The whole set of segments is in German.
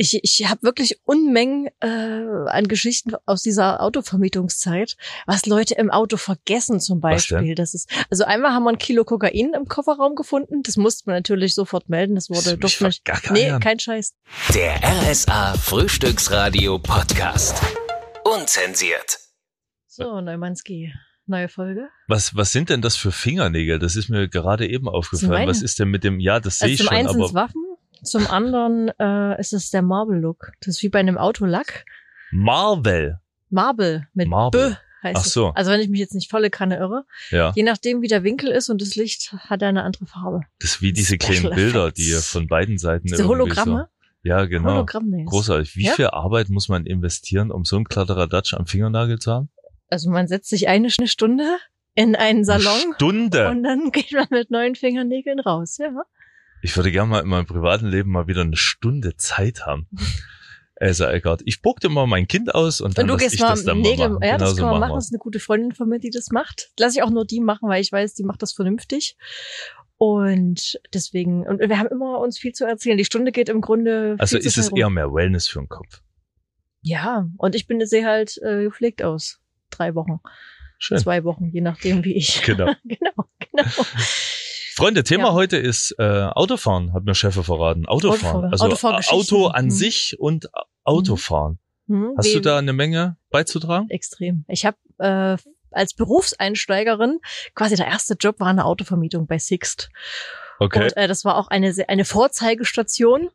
Ich, ich habe wirklich Unmengen äh, an Geschichten aus dieser Autovermietungszeit, was Leute im Auto vergessen zum Beispiel. Das ist also einmal haben wir ein Kilo Kokain im Kofferraum gefunden. Das musste man natürlich sofort melden. Das wurde Das durfte nicht. gar kein Nee, kein Scheiß. Der RSA Frühstücksradio Podcast. Unzensiert. So, Neumanski, neue Folge. Was, was sind denn das für Fingernägel? Das ist mir gerade eben aufgefallen. Was ist denn mit dem, ja, das sehe Also ich zum schon, einen sind Waffen, zum anderen äh, ist es der Marble-Look. Das ist wie bei einem Autolack. Marvel. Marble mit Marble. B heißt Ach so. es. Also wenn ich mich jetzt nicht volle Kanne irre. Ja, Je nachdem, wie der Winkel ist und das Licht hat er eine andere Farbe. das ist wie diese Special kleinen Bilder, die von beiden Seiten Diese Hologramme? So, ja, genau. Hologramm-Nails. Großartig. Wie Ja? viel Arbeit muss man investieren, um so einen Kladderadatsch am Fingernagel zu haben? Also man setzt sich eine Stunde in einen Salon Stunde. und dann geht man mit neuen Fingernägeln raus, ja. Ich würde gerne mal in meinem privaten Leben mal wieder eine Stunde Zeit haben. Also Eckart, ich spuck dir mal mein Kind aus und dann Und du gehst ich mal das dann Nägel, mal machen. ja, das Genau so kann man machen machen. Das ist eine gute Freundin von mir, die das macht. Lass ich auch nur die machen, weil ich weiß, die macht das vernünftig. Und deswegen, und wir haben immer uns viel zu erzählen. Die Stunde geht im Grunde. Also ist es rum. eher mehr Wellness für den Kopf. Ja, und ich bin sehe halt äh, gepflegt aus. Drei Wochen, Schön. zwei Wochen, je nachdem wie ich. Genau. genau, genau. Freunde, Thema Ja. heute ist äh, Autofahren, hat mir Chef verraten. Autofahren. Autofahren. Also Autofahrgeschichten. Auto an Mhm. sich und Autofahren. Hm, Hast wie- du da eine Menge beizutragen? extrem. Ich habe äh, als Berufseinsteigerin quasi der erste Job war eine Autovermietung bei Sixt. Okay. Und äh, das war auch eine eine Vorzeigestation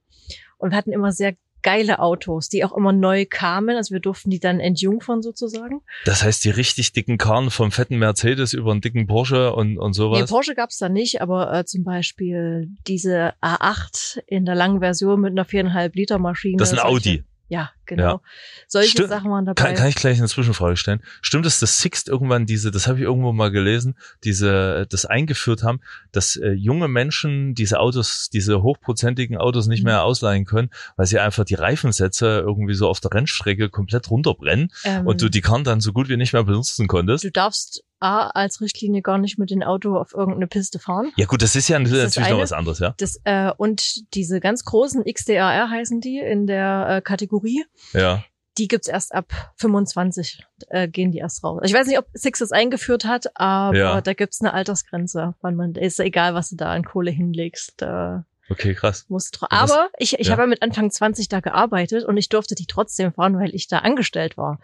und wir hatten immer sehr geile Autos, die auch immer neu kamen. Also wir durften die dann entjungfern sozusagen. Das heißt, die richtig dicken Karren vom fetten Mercedes über einen dicken Porsche und, und Nee, sowas. Porsche gab's da nicht, aber äh, zum Beispiel diese A8 in der langen Version mit einer viereinhalb Liter Maschine. das ist ein Audi. Ja, genau. Ja. Solche Stimmt. Sachen waren dabei. Kann, kann ich gleich eine Zwischenfrage stellen? Stimmt es, dass Sixt irgendwann diese, das habe ich irgendwo mal gelesen, diese, das eingeführt haben, dass äh, junge Menschen diese Autos, diese hochprozentigen Autos nicht Mhm. mehr ausleihen können, weil sie einfach die Reifensätze irgendwie so auf der Rennstrecke komplett runterbrennen Ähm, und du die Karren dann so gut wie nicht mehr benutzen konntest? du darfst A als Richtlinie gar nicht mit dem Auto auf irgendeine Piste fahren. Ja gut, das ist ja das natürlich noch eine. was anderes, ja. Das, äh, und diese ganz großen XDR heißen die in der äh, Kategorie. Ja. Die gibt's erst ab 25, äh, gehen die erst raus. Ich weiß nicht, ob Six das eingeführt hat, aber Ja. da gibt's eine Altersgrenze, wann man ist egal, was du da an Kohle hinlegst. Da Okay, krass. das- Aber ich, ich ja. habe ja mit Anfang 20 da gearbeitet und ich durfte die trotzdem fahren, weil ich da angestellt war.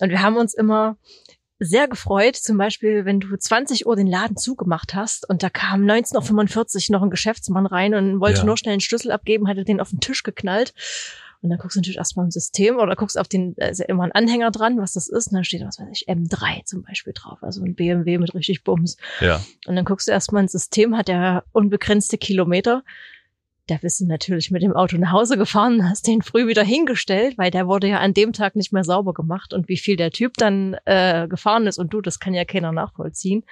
Und wir haben uns immer sehr gefreut, zum Beispiel, wenn du 20 Uhr den Laden zugemacht hast und da kam 19.45 Uhr noch ein Geschäftsmann rein und wollte Ja. nur schnell einen Schlüssel abgeben, hatte den auf den Tisch geknallt. Und dann guckst du natürlich erstmal im System oder guckst auf den, da ist ja immer ein Anhänger dran, was das ist. Und dann steht, was weiß ich, M3 zum Beispiel drauf. Also ein BMW mit richtig Bums. Ja. Und dann guckst du erstmal ins System, hat der unbegrenzte Kilometer. Da bist du natürlich mit dem Auto nach Hause gefahren, hast den früh wieder hingestellt, weil der wurde ja an dem Tag nicht mehr sauber gemacht. Und wie viel der Typ dann äh, gefahren ist und du, das kann ja keiner nachvollziehen.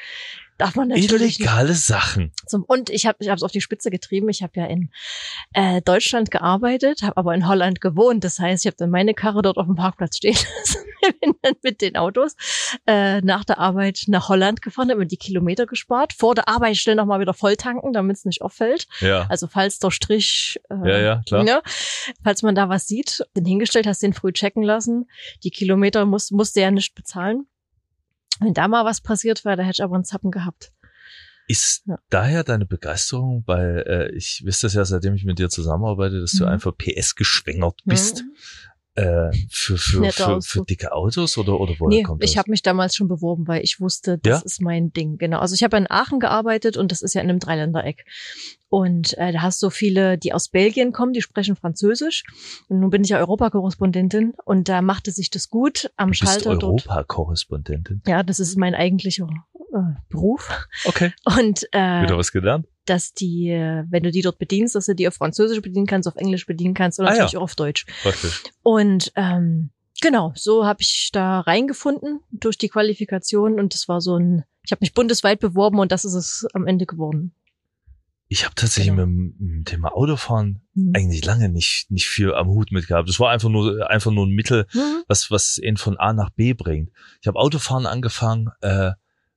Darf man natürlich. Illegale Sachen. Zum, und ich habe ich es auf die Spitze getrieben. Ich habe ja in äh, Deutschland gearbeitet, habe aber in Holland gewohnt. Das heißt, ich habe dann meine Karre dort auf dem Parkplatz stehen lassen. bin dann mit den Autos äh, nach der Arbeit nach Holland gefahren, habe mir die Kilometer gespart. Vor der Arbeit schnell nochmal wieder voll tanken, damit es nicht auffällt. Ja. Also falls der Strich, äh, Ja, ja, klar. Ne, falls man da was sieht, den hingestellt, hast den früh checken lassen. Die Kilometer muss, musste ja nicht bezahlen. Wenn da mal was passiert wäre, da hätte ich aber einen Zappen gehabt. Ist Ja. daher deine Begeisterung, weil äh, ich wisst das ja, seitdem ich mit dir zusammenarbeite, dass du Mhm. einfach PS geschwängert bist Mhm. Äh, für für für, für dicke Autos oder oder woher Nee, kommt das? ich habe mich damals schon beworben, weil ich wusste, das Ja? ist mein Ding. Genau. Also ich habe in Aachen gearbeitet und das ist ja in einem Dreiländereck. Und äh, da hast du viele, die aus Belgien kommen, die sprechen Französisch. Und nun bin ich ja Europakorrespondentin und da machte sich das gut am du bist Schalter. Europa-Korrespondentin. Ja, das ist mein eigentlicher äh, Beruf. Okay, Und äh, wieder was gelernt. Dass die, wenn du die dort bedienst, dass du die auf Französisch bedienen kannst, auf Englisch bedienen kannst und Ah, natürlich ja. auch auf Deutsch. Praktisch. Und ähm, genau, so habe ich da reingefunden durch die Qualifikation und das war so ein, ich habe mich bundesweit beworben und das ist es am Ende geworden. Ich habe tatsächlich Genau. mit, dem- mit dem Thema Autofahren Mhm. eigentlich lange nicht nicht viel am Hut mit gehabt. Das war einfach nur einfach nur ein Mittel, Mhm. was was ihn von A nach B bringt. Ich habe Autofahren angefangen, äh,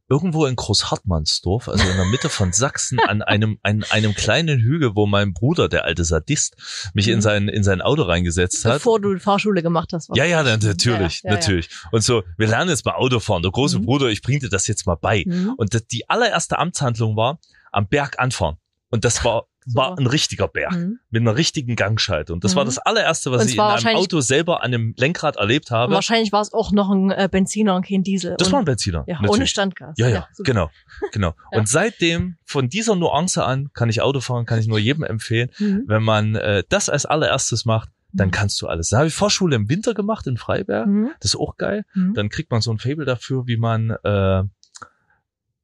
irgendwo in Großhartmannsdorf, also in der Mitte von Sachsen, an einem, an einem kleinen Hügel, wo mein Bruder, der alte Sadist, mich in Mhm. sein, in sein Auto reingesetzt hat. Bevor du Fahrschule gemacht hast. Ja, ja, natürlich, Ja, ja, ja, natürlich. Und so, wir lernen jetzt mal Auto fahren. Der große Mhm. Bruder, ich bring dir das jetzt mal bei. Mhm. Und die allererste Amtshandlung war, am Berg anfahren. Und das war, war ein richtiger Berg Mhm. mit einer richtigen Gangschaltung. Und das war Mhm. das allererste, was Und ich in einem Auto selber an dem Lenkrad erlebt habe. wahrscheinlich war es auch noch ein äh, Benziner und kein Diesel. Das und, war ein Benziner. ja, natürlich. ohne Standgas. Ja, ja, super. genau, genau. Ja. Und seitdem, von dieser Nuance an, kann ich Auto fahren, kann ich nur jedem empfehlen. Mhm. Wenn man äh, das als allererstes macht, dann Mhm. kannst du alles. Da habe ich Vorschule im Winter gemacht in Freiberg. Mhm. Das ist auch geil. Mhm. Dann kriegt man so ein Fable dafür, wie man äh,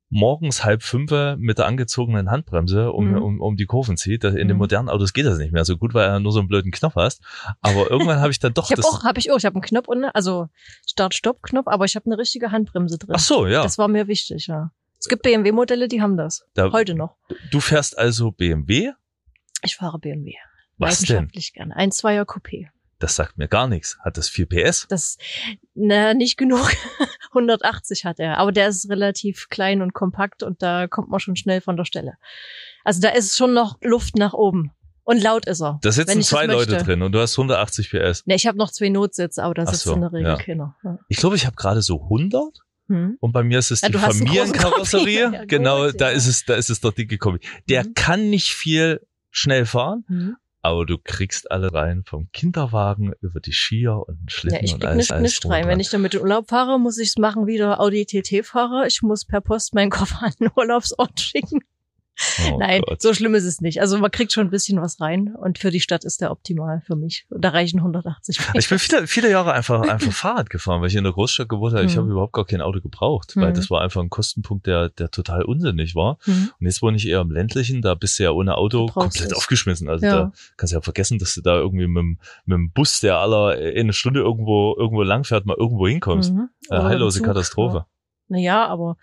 morgens halb fünf mit der angezogenen Handbremse um, Mhm. um, um die Kurven zieht. In den Mhm. modernen Autos geht das nicht mehr so gut, weil er nur so einen blöden Knopf hast. Aber irgendwann habe ich dann doch Ich habe auch, habe ich auch, ich habe einen Knopf und also Start-Stopp-Knopf, aber ich habe eine richtige Handbremse drin. Ach so, ja. Das war mir wichtig, ja. Es gibt BMW-Modelle, die haben das. Da- Heute noch. Du fährst also BMW. Ich fahre BMW. Was denn? Leidenschaftlich gerne. Ein Zweier Coupé. Das sagt mir gar nichts. Hat das 4 PS? Das, na, nicht genug. 180 hat er. Aber der ist relativ klein und kompakt und da kommt man schon schnell von der Stelle. Also da ist schon noch Luft nach oben. Und laut ist er. Da sitzen zwei Leute drin und du hast 180 PS. Ne, ich habe noch zwei Notsitze, aber da sitzt so, in der Regel ja. keiner. Ja. Ich glaube, ich habe gerade so 100 Hm. und bei mir ist es Ja, die Familienkarosserie. Genau, da ist es, da ist es der dicke Kombi. Der Mhm. kann nicht viel schnell fahren, Hm. Aber du kriegst alle rein vom Kinderwagen über die Skier und den Schlitten Ja, ich und krieg alles, nicht, alles nicht rein. Wenn ich damit in Urlaub fahre, muss ich's machen wie der Audi TT-Fahrer. Ich muss per Post meinen Koffer an den Urlaubsort schicken. Oh Nein, Gott. so schlimm ist es nicht. Also man kriegt schon ein bisschen was rein und für die Stadt ist der optimal für mich. Und da reichen 180 Ich bin viele, viele Jahre einfach, einfach Fahrrad gefahren, weil ich in der Großstadt gewohnt habe. Ich Mhm. habe überhaupt gar kein Auto gebraucht, weil Mhm. das war einfach ein Kostenpunkt, der, der total unsinnig war. Hm. Und jetzt wohne ich eher im ländlichen, da bist du ja ohne Auto komplett es. aufgeschmissen. Also Ja. da kannst du ja vergessen, dass du da irgendwie mit, dem- mit dem Bus, der aller in eine Stunde irgendwo, irgendwo langfährt, mal irgendwo hinkommst. Mhm. Äh, heillose Katastrophe. Ja. Naja, aber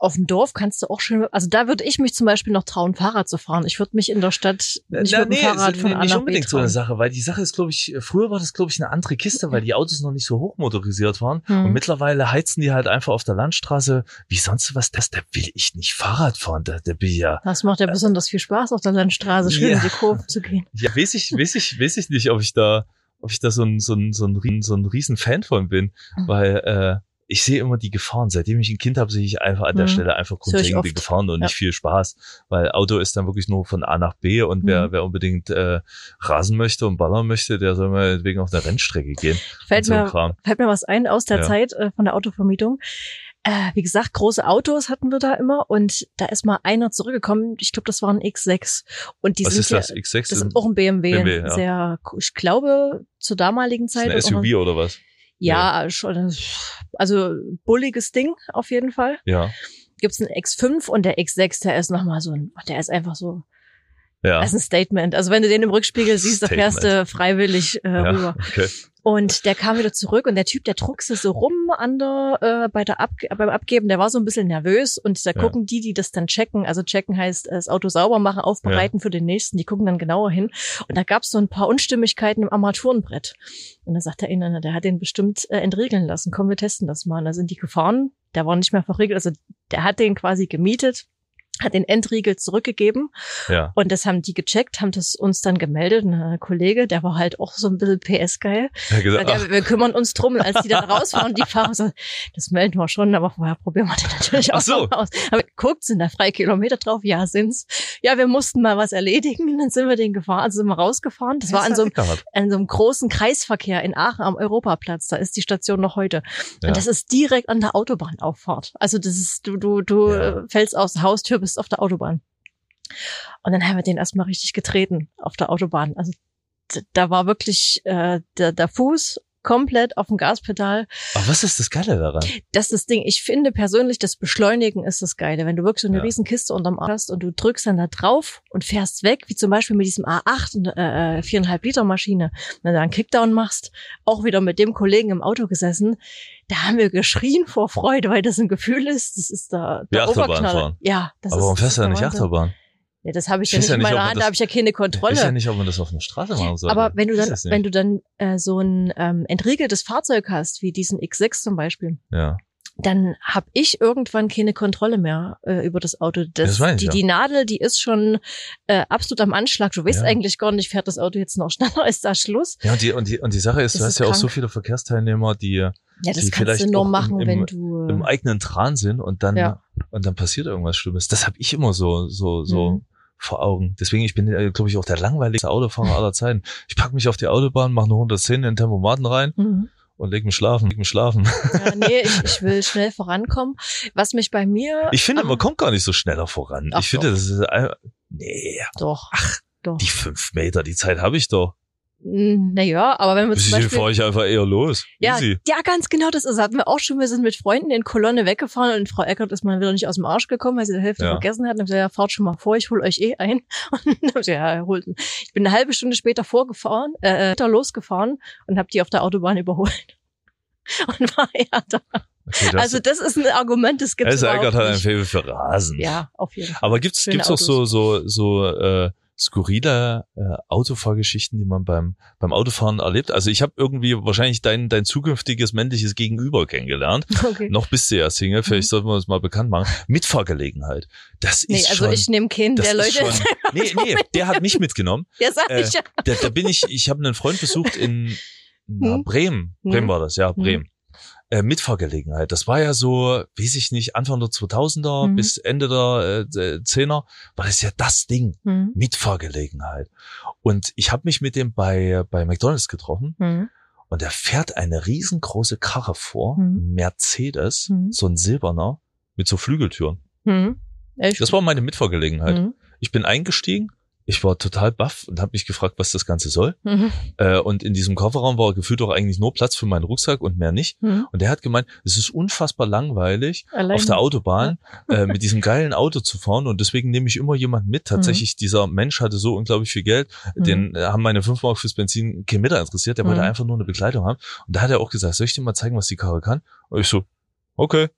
auf dem Dorf kannst du auch schön, also da würde ich mich zum Beispiel noch trauen, Fahrrad zu fahren. Ich würde mich in der Stadt nicht Na, mit dem Fahrrad ist von nicht B unbedingt so eine. Sache, weil die Sache ist, glaube ich, früher war das, glaube ich, eine andere Kiste, weil die Autos noch nicht so hochmotorisiert waren. Hm. Und mittlerweile heizen die halt einfach auf der Landstraße, wie sonst was, das, da will ich nicht Fahrrad fahren, da, da bin ich ja, Das macht ja besonders viel Spaß, auf der Landstraße schön Ja. in die Kurven zu gehen. ja, weiß ich, weiß ich, weiß ich nicht, ob ich da, ob ich da so ein, so ein, so ein, so ein riesen Fan von bin, Mhm. weil, äh, ich sehe immer die Gefahren. Seitdem ich ein Kind habe, sehe ich einfach an der Mhm. Stelle einfach grundlegende oft. Gefahren und Ja. nicht viel Spaß. Weil Auto ist dann wirklich nur von A nach B und wer, Mhm. wer unbedingt äh, rasen möchte und ballern möchte, der soll mal wegen auf eine Rennstrecke gehen. Fällt so ein mir, fällt mir was ein aus der Ja. Zeit äh, von der Autovermietung. Äh, wie gesagt, große Autos hatten wir da immer und da ist mal einer zurückgekommen. Ich glaube, das war ein X6 und die Was sind ist ja, das? X6? das ist auch ein BMW, BMW, ein ja. sehr, ich glaube, zur damaligen ist Zeit. ein auch noch- SUV oder was? Ja, schon, also bulliges Ding auf jeden Fall. Ja. Gibt's einen X5 und der X6, der ist nochmal so ein, der ist einfach so, Ja. das ist ein Statement. Also wenn du den im Rückspiegel siehst, da fährst du freiwillig äh, ja. rüber. Okay. Und der kam wieder zurück und der Typ, der druckste so rum an der, äh, bei der Ab beim Abgeben, der war so ein bisschen nervös und da Ja. gucken die, die das dann checken, also checken heißt äh, das Auto sauber machen, aufbereiten für den nächsten, die gucken dann genauer hin. Und da gab es so ein paar Unstimmigkeiten im Armaturenbrett. Und dann sagt der eine, der hat den bestimmt äh, entriegeln lassen. Komm, wir testen das mal. Und da sind die gefahren, der war nicht mehr verriegelt, also der hat den quasi gemietet, hat den Entriegel zurückgegeben Ja. und das haben die gecheckt, haben das uns dann gemeldet. Ein Kollege, der war halt auch so ein bisschen PS-geil. Ja, wir kümmern uns drum. Und als die dann rausfahren, die fahren so, das melden wir schon, aber vorher probieren wir den natürlich auch so. aus. Aber guckt, sind da frei Kilometer drauf? Ja, sind's. Ja, wir mussten mal was erledigen. Dann sind wir den gefahren, also sind wir rausgefahren. Das war an so, einem, an so einem großen Kreisverkehr in Aachen am Europaplatz. Da ist die Station noch heute. Ja. Und das ist direkt an der Autobahnauffahrt. Also das ist, du, du, du Ja. äh, fällst aus der Haustür, bist auf der Autobahn. Und dann haben wir den erstmal richtig getreten auf der Autobahn. Also da war wirklich äh, der, der Fuß komplett auf dem Gaspedal. Aber was ist das Geile daran? Das ist das Ding. Ich finde persönlich, das Beschleunigen ist das Geile. Wenn du wirklich so eine Ja. riesen Kiste unterm Arm hast und du drückst dann da drauf und fährst weg, wie zum Beispiel mit diesem A8 und äh, 4,5 Liter Maschine, wenn du einen Kickdown machst, auch wieder mit dem Kollegen im Auto gesessen, da haben wir geschrien vor Freude, weil das ein Gefühl ist, das ist da Wie der Achterbahn Oberknaller. fahren. Ja, das Aber ist warum fährst du da nicht. Achterbahn? Ja, das habe ich ja nicht ja in meiner Hand, da habe ich ja keine Kontrolle. Ich weiß ja nicht, ob man das auf einer Straße machen soll. Aber wenn du dann, wenn du dann äh, so ein ähm, entriegeltes Fahrzeug hast, wie diesen X6 zum Beispiel, ja. Dann habe ich irgendwann keine Kontrolle mehr äh, über das Auto. Das, Das die, ja. die Nadel, die ist schon äh, absolut am Anschlag. Du weißt Ja. eigentlich gar nicht, fährt das Auto jetzt noch schneller, ist da Schluss? Ja, und die, und die, und die Sache ist, Das du ist hast ja auch so krank. viele Verkehrsteilnehmer, die Ja, das Die kannst vielleicht du nur im- machen, im- wenn du im äh, eigenen Tran sind und dann, Ja. und dann passiert irgendwas Schlimmes. Das habe ich immer so, so, so Mhm. vor Augen. Deswegen, ich bin, glaube ich, auch der langweiligste Autofahrer aller Zeiten. Ich pack mich auf die Autobahn, mache eine 110 in den Tempomaten rein mhm. Und leg mich schlafen, leg mich schlafen. ja, nee, ich, ich will schnell vorankommen. Was mich bei mir Ich finde, am- man kommt gar nicht so schneller voran. Ach ich finde, doch. das ist, ein- nee, doch, doch. die fünf Meter, die Zeit habe ich doch. Naja, aber wenn wir zum Beispiel fahre ich einfach eher los. Ja, Easy. ja, ganz genau, das ist, hatten wir auch schon. Wir sind mit Freunden in Kolonne weggefahren und Frau Eckert ist mal wieder nicht aus dem Arsch gekommen, weil sie die Hälfte Ja. vergessen hat. Und hab gesagt, ja, fahrt schon mal vor, ich hol euch eh ein. Und dann hab ich gesagt, ja, holt. Ich bin eine halbe Stunde später vorgefahren, äh, später losgefahren und habe die auf der Autobahn überholt. Und war ja da. Okay, das, Also das ist ein Argument, das gibt's also überhaupt Eckert hat ein. Faible für Rasen. Ja, auf jeden Fall. Aber gibt's Schöne gibt's auch so so so äh, skurrile äh, Autofahrgeschichten, die man beim beim Autofahren erlebt? Also ich habe irgendwie wahrscheinlich dein dein zukünftiges männliches Gegenüber kennengelernt. Okay. Noch bist du ja Single, vielleicht Mhm. sollten wir das mal bekannt machen. Mitfahrgelegenheit. Das Nee, ist also schon ich nehme keinen, der Leute. schon, nee, nee, der hat mich mitgenommen. Ja, sag äh, ich ja. Da, da bin ich, ich habe einen Freund besucht in na, Hm? Bremen. Bremen Hm? war das, ja, Hm. Äh, Mitfahrgelegenheit. Das war ja so, weiß ich nicht, Anfang der 2000er Mhm. bis Ende der äh, 10er, war das ja das Ding. Hm. Mitfahrgelegenheit. Und ich habe mich mit dem bei, bei McDonalds getroffen Hm. und er fährt eine riesengroße Karre vor, Mhm. ein Mercedes, Mhm. so ein silberner, mit so Flügeltüren. Hm. Echt? Das war meine Mitfahrgelegenheit. Hm. Ich bin eingestiegen, ich war total baff und habe mich gefragt, was das Ganze soll. Mhm. Äh, und in diesem Kofferraum war gefühlt auch eigentlich nur Platz für meinen Rucksack und mehr nicht. Hm. Und der hat gemeint, es ist unfassbar langweilig, Allein. auf der Autobahn äh, mit diesem geilen Auto zu fahren und deswegen nehme ich immer jemanden mit. Tatsächlich, dieser Mensch hatte so unglaublich viel Geld, Mhm. den äh, haben meine 5 Mark fürs Benzin kein Meter interessiert, der wollte Mhm. einfach nur eine Begleitung haben. Und da hat er auch gesagt, soll ich dir mal zeigen, was die Karre kann? Und ich so, okay.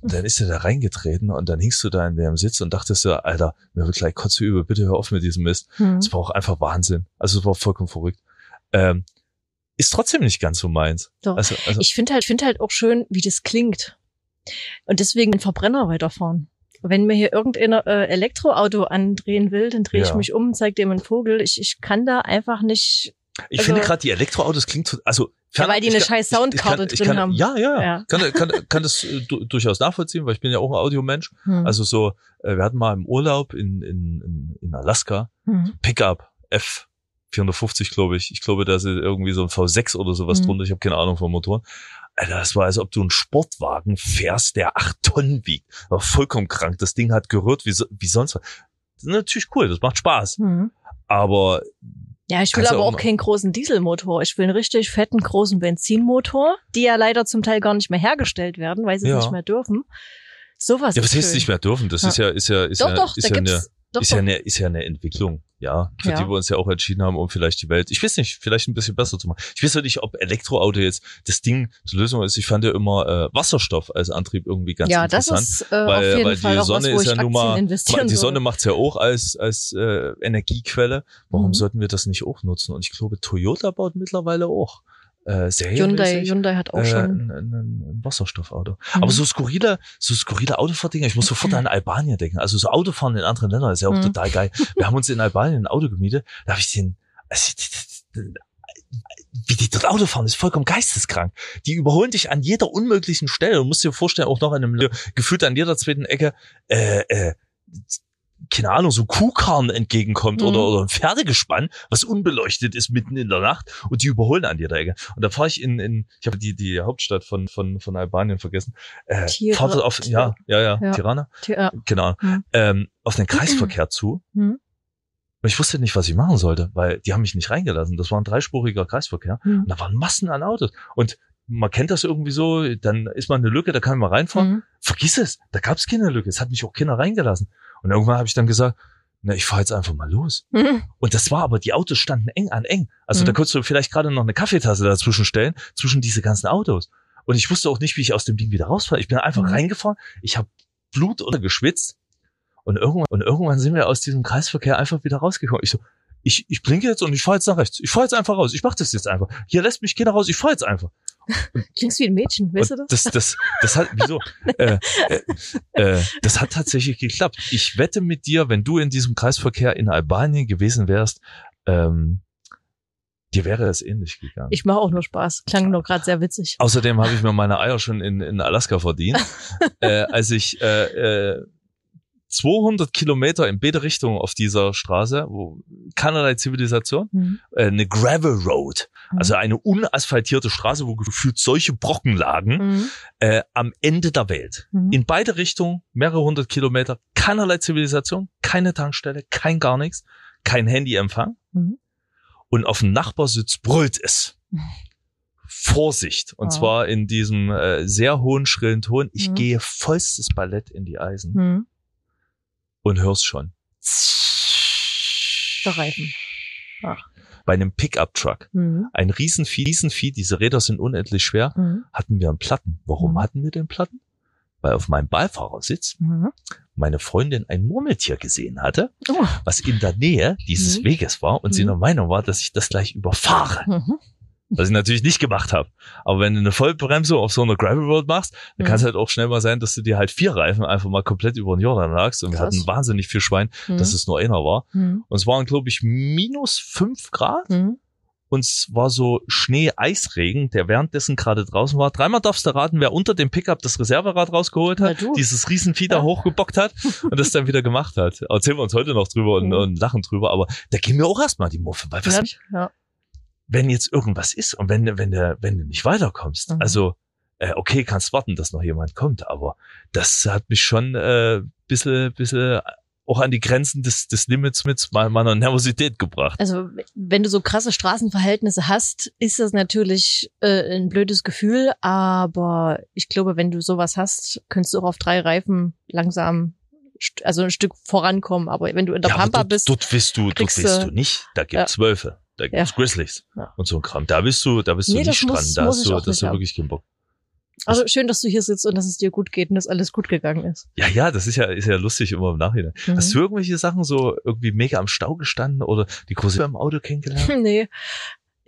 Und dann ist er da reingetreten und dann hingst du da in dem Sitz und dachtest so, Alter, mir wird gleich kotze über, bitte hör auf mit diesem Mist. Es war auch einfach Wahnsinn. Also es war vollkommen verrückt. Ähm, ist trotzdem nicht ganz so meins. Doch. Also, also Ich finde halt, finde halt auch schön, wie das klingt. Und deswegen den Verbrenner weiterfahren. Wenn mir hier irgendein äh, Elektroauto andrehen will, dann drehe ich Ja. mich um, zeig dem einen Vogel. Ich, ich kann da einfach nicht. Ich also- finde gerade die Elektroautos klingt, to- also Ja, weil die eine kann- scheiß ich- ich Soundkarte kann- drin kann, haben. Ja, ja, ja. Kann, kann, kann das äh, du, durchaus nachvollziehen, weil ich bin ja auch ein Audiomensch. Hm. Also so, äh, wir hatten mal im Urlaub in, in, in, in Alaska hm. Pickup F 450, glaube ich. Ich glaube, da ist irgendwie so ein V6 oder sowas Mhm. drunter. Ich habe keine Ahnung vom Motor. Alter, das war, als ob du einen Sportwagen fährst, der acht Tonnen wiegt. War vollkommen krank. Das Ding hat gerührt wie, so, wie sonst was. Das ist natürlich cool, das macht Spaß. Hm. Aber Ja, ich will Kannst aber auch auch keinen großen Dieselmotor. Ich will einen richtig fetten, großen Benzinmotor, die ja leider zum Teil gar nicht mehr hergestellt werden, weil sie es Ja. nicht mehr dürfen. Sowas ja, ist was heißt schön. nicht mehr dürfen? Das Ja. ist ja, ist ja, ist Doch, ja, doch, ist eine, ja eine, ist ja eine Entwicklung, ja, für Ja. die wir uns ja auch entschieden haben, um vielleicht die Welt, ich weiß nicht, vielleicht ein bisschen besser zu machen. Ich weiß ja nicht, ob Elektroauto jetzt das Ding, die Lösung ist. Ich fand ja immer äh, Wasserstoff als Antrieb irgendwie ganz ja, das interessant. ist äh, weil, auf jeden weil Fall die Sonne was, ist ja nun mal, die Sonne macht's ja auch als als äh, Energiequelle. Warum Mhm. sollten wir das nicht auch nutzen? Und ich glaube, Toyota baut mittlerweile auch äh, Hyundai, serienmäßig Hyundai hat auch äh, schon. ein, ein, Wasserstoffauto. Mhm. Aber so skurrile, so skurrile Autofahrdinger, ich muss sofort an Albanien denken. Also so Autofahren in anderen Ländern ist ja auch Mhm. total geil. Wir haben uns in Albanien ein Auto gemietet, da habe ich den, also, wie die dort Auto fahren, ist vollkommen geisteskrank. Die überholen dich an jeder unmöglichen Stelle. Du musst dir vorstellen, auch noch in einem gefühlt an jeder zweiten Ecke, äh, äh, keine Ahnung, so Kuhkarren entgegenkommt Mhm. oder, oder ein Pferdegespann, was unbeleuchtet ist mitten in der Nacht und die überholen an jeder Ecke. Und da fahre ich in, in ich habe die, die Hauptstadt von, von, von Albanien vergessen. Äh, Tira- fahr dort auf, ja, ja, ja, Ja. Tirana, Ja. genau, Mhm. ähm, auf den Kreisverkehr zu. Mhm. Und ich wusste nicht, was ich machen sollte, weil die haben mich nicht reingelassen. Das war ein dreispuriger Kreisverkehr. Hm. Und da waren Massen an Autos. Und man kennt das irgendwie so, dann ist man eine Lücke, da kann man reinfahren. Hm. Vergiss es, da gab es keine Lücke. Es hat mich auch keiner reingelassen. Und irgendwann habe ich dann gesagt, na, ich fahre jetzt einfach mal los. Hm. Und das war aber, die Autos standen eng an eng. Also Mhm. da konntest du vielleicht gerade noch eine Kaffeetasse dazwischen stellen, zwischen diese ganzen Autos. Und ich wusste auch nicht, wie ich aus dem Ding wieder rausfahre. Ich bin einfach Mhm. reingefahren, ich habe Blut oder geschwitzt. Und irgendwann, und irgendwann sind wir aus diesem Kreisverkehr einfach wieder rausgekommen. Ich so, ich, ich blinke jetzt und ich fahre jetzt nach rechts. Ich fahre jetzt einfach raus. Ich mache das jetzt einfach. Hier lässt mich keiner raus. Ich fahre jetzt einfach. Klingst wie ein Mädchen, weißt Und du das? das, das, das hat, wieso? äh, äh, äh, das hat tatsächlich geklappt. Ich wette mit dir, wenn du in diesem Kreisverkehr in Albanien gewesen wärst, ähm, dir wäre es ähnlich gegangen. Ich mache auch nur Spaß. Klang nur gerade sehr witzig. Außerdem habe ich mir meine Eier schon in, in Alaska verdient, äh, als ich äh, äh, 200 Kilometer in beide Richtungen auf dieser Straße, wo keinerlei Zivilisation, Mhm. äh, eine Gravel Road, Mhm. also eine unasphaltierte Straße, wo gefühlt solche Brocken lagen, Mhm. äh, am Ende der Welt. Mhm. In beide Richtungen, mehrere hundert Kilometer, keinerlei Zivilisation, keine Tankstelle, kein gar nichts, kein Handyempfang. Mhm. Und auf dem Nachbarsitz brüllt es. Vorsicht. Und Ah. zwar in diesem äh, sehr hohen, schrillen Ton. Ich gehe vollstes Ballett in die Eisen. Und hör's schon. Der Reifen. Bei einem Pickup-Truck. Mhm. Ein Riesenvieh, Riesenvieh, diese Räder sind unendlich schwer, Mhm. hatten wir einen Platten. Warum Mhm. hatten wir den Platten? Weil auf meinem Beifahrersitz Mhm. meine Freundin ein Murmeltier gesehen hatte, Oh. was in der Nähe dieses Mhm. Weges war und sie Mhm. der Meinung war, dass ich das gleich überfahre. Was ich natürlich nicht gemacht habe. Aber wenn du eine Vollbremsung auf so einer Gravel Road machst, dann Mhm. kann es halt auch schnell mal sein, dass du dir halt vier Reifen einfach mal komplett über den Jordan lagst. Und wir Krass. hatten wahnsinnig viel Schwein, dass Mhm. es nur einer war. Mhm. Und es waren, glaube ich, minus fünf Grad. Mhm. Und es war so Schnee-Eisregen, der währenddessen gerade draußen war. Dreimal darfst du raten, wer unter dem Pickup das Reserverad rausgeholt hat, dieses Riesenvieh da Ja. hochgebockt hat und das dann wieder gemacht hat. Erzählen wir uns heute noch drüber und, Mhm. und lachen drüber, aber da ging mir auch erstmal die Muffe. Weil was, Ja. Ja. Wenn jetzt irgendwas ist und wenn, wenn, du, wenn du nicht weiterkommst, Mhm. also äh, okay, kannst warten, dass noch jemand kommt, aber das hat mich schon äh, bisschen, bisschen auch an die Grenzen des, des Limits mit meiner Nervosität gebracht. Also wenn du so krasse Straßenverhältnisse hast, ist das natürlich äh, ein blödes Gefühl, aber ich glaube, wenn du sowas hast, könntest du auch auf drei Reifen langsam, also ein Stück vorankommen. Aber wenn du in der Ja, Pampa dort, bist, dort bist du, dort bist du- du nicht. Da gibt's Wölfe, da gibt's Ja. Grizzlies Ja. und so ein Kram. Da bist du, da bist du Nee, das nicht muss- dran. Da hast du, das hast du wirklich keinen Bock. also schön, dass du hier sitzt und dass es dir gut geht und dass alles gut gegangen ist. Ja, ja, das ist ja, ist ja lustig immer im Nachhinein. Mhm. Hast du irgendwelche Sachen so irgendwie mega am Stau gestanden oder die große im Auto kennengelernt? nee.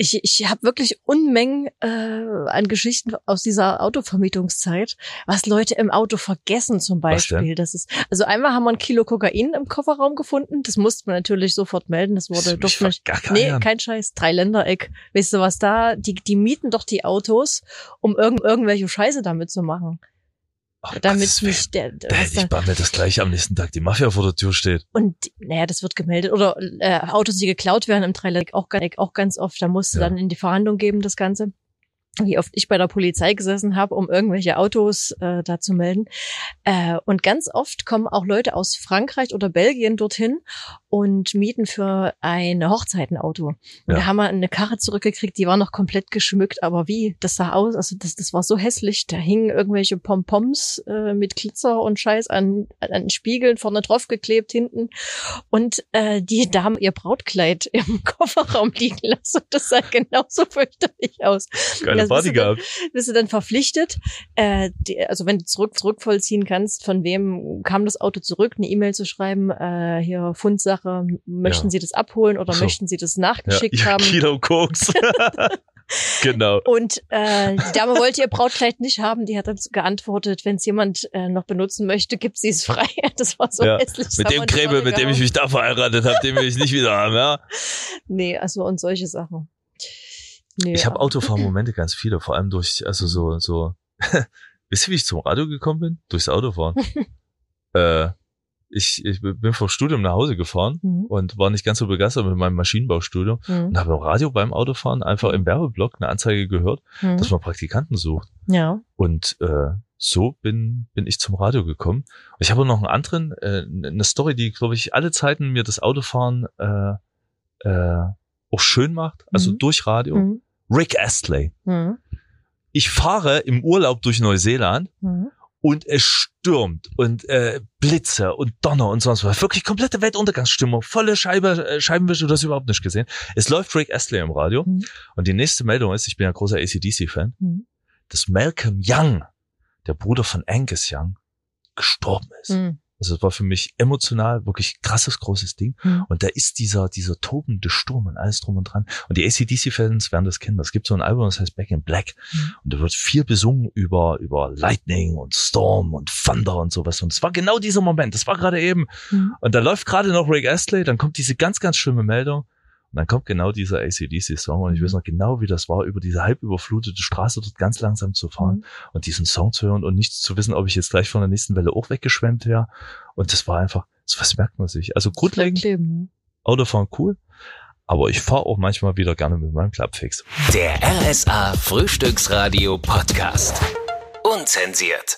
Ich, ich habe wirklich Unmengen äh, an Geschichten aus dieser Autovermietungszeit, was Leute im Auto vergessen zum? Beispiel. Das ist, also einmal haben wir ein Kilo Kokain im Kofferraum gefunden. Das musste man natürlich sofort melden. Das wurde mich durfte nicht. Nee, kein Scheiß. Dreiländereck. Weißt du was da? Die, die mieten doch die Autos, um irgend, irgendwelche Scheiße damit zu machen. Ach, Damit Willen. nicht der, Da was hätte da, ich Bammel, dass gleich am nächsten Tag die Mafia vor der Tür steht. und naja, das wird gemeldet. Oder äh, Autos, die geklaut werden im Dreiländereck auch, auch ganz oft. Da musst du Ja. dann in die Verhandlung geben, das Ganze. Wie oft ich bei der Polizei gesessen habe, um irgendwelche Autos äh, da zu melden. Äh, und ganz oft kommen auch Leute aus Frankreich oder Belgien dorthin und mieten für ein Hochzeitenauto. Und Ja. da haben wir eine Karre zurückgekriegt, die war noch komplett geschmückt, aber wie? Das sah aus, also das, das war so hässlich. Da hingen irgendwelche Pompons äh, mit Glitzer und Scheiß an, an Spiegeln vorne drauf geklebt hinten. Und äh, die Dame ihr Brautkleid im Kofferraum liegen lassen. Das sah genauso fürchterlich aus. Geile Party bist du dann- gehabt. Bist du dann verpflichtet, äh, die, also wenn du zurück zurückvollziehen kannst, von wem kam das Auto zurück, eine E-Mail zu schreiben, äh, hier Fundsache, möchten Ja. Sie das abholen oder So. möchten Sie das Ja, nachgeschickt ja, haben? Kilo Koks. genau. Und äh, die Dame wollte ihr Brautkleid nicht haben. Die hat dann geantwortet, wenn es jemand äh, noch benutzen möchte, gibt sie es frei. Das war so Ja, hässlich. Mit dem Leute mit dem ich mich da verheiratet habe, den will ich nicht wieder haben, ja. Nee, also und solche Sachen. Nee, Ich habe aber- Autofahrmomente ganz viele, vor allem durch, also so, so, wisst ihr, wie ich zum Radio gekommen bin? Durchs Autofahren. äh, ich, ich bin vom Studium nach Hause gefahren Mhm. und war nicht ganz so begeistert mit meinem Maschinenbaustudium Mhm. und habe im Radio beim Autofahren einfach im Werbeblock eine Anzeige gehört, Mhm. dass man Praktikanten sucht. Ja. Und äh, so bin, bin ich zum Radio gekommen. Ich habe noch einen anderen, äh, eine Story, die, glaube ich, alle Zeiten mir das Autofahren äh, äh, auch schön macht, also Mhm. durch Radio. Rick Astley. Mhm. Ich fahre im Urlaub durch Neuseeland Mhm. und es stürmt und äh, Blitze und Donner und sonst was. Wirklich komplette Weltuntergangsstimmung, volle Scheibe, äh, Scheibenwische, du hast überhaupt nicht gesehen. Es läuft Rick Astley im Radio Mhm. und die nächste Meldung ist, ich bin ja großer ACDC-Fan, Mhm. dass Malcolm Young, der Bruder von Angus Young, gestorben ist. Also es war für mich emotional wirklich krasses, großes Ding. Mhm. Und da ist dieser, dieser tobende Sturm und alles drum und dran. Und die ACDC-Fans werden das kennen. Es gibt so ein Album, das heißt Back in Black. Mhm. Und da wird viel besungen über, über Lightning und Storm und Thunder und sowas. Und es war genau dieser Moment. Das war gerade eben. Mhm. Und da läuft gerade noch Rick Astley. Dann kommt diese ganz, ganz schlimme Meldung. Und dann kommt genau dieser ACDC-Song. Und ich weiß noch genau, wie das war, über diese halb überflutete Straße dort ganz langsam zu fahren Mhm. und diesen Song zu hören und nicht zu wissen, ob ich jetzt gleich von der nächsten Welle auch weggeschwemmt wäre. Und das war einfach, was merkt man sich? Also grundlegend, Kleben, Autofahren cool, aber ich fahre auch manchmal wieder gerne mit meinem Clubfix. Der RSA Frühstücksradio Podcast. Unzensiert.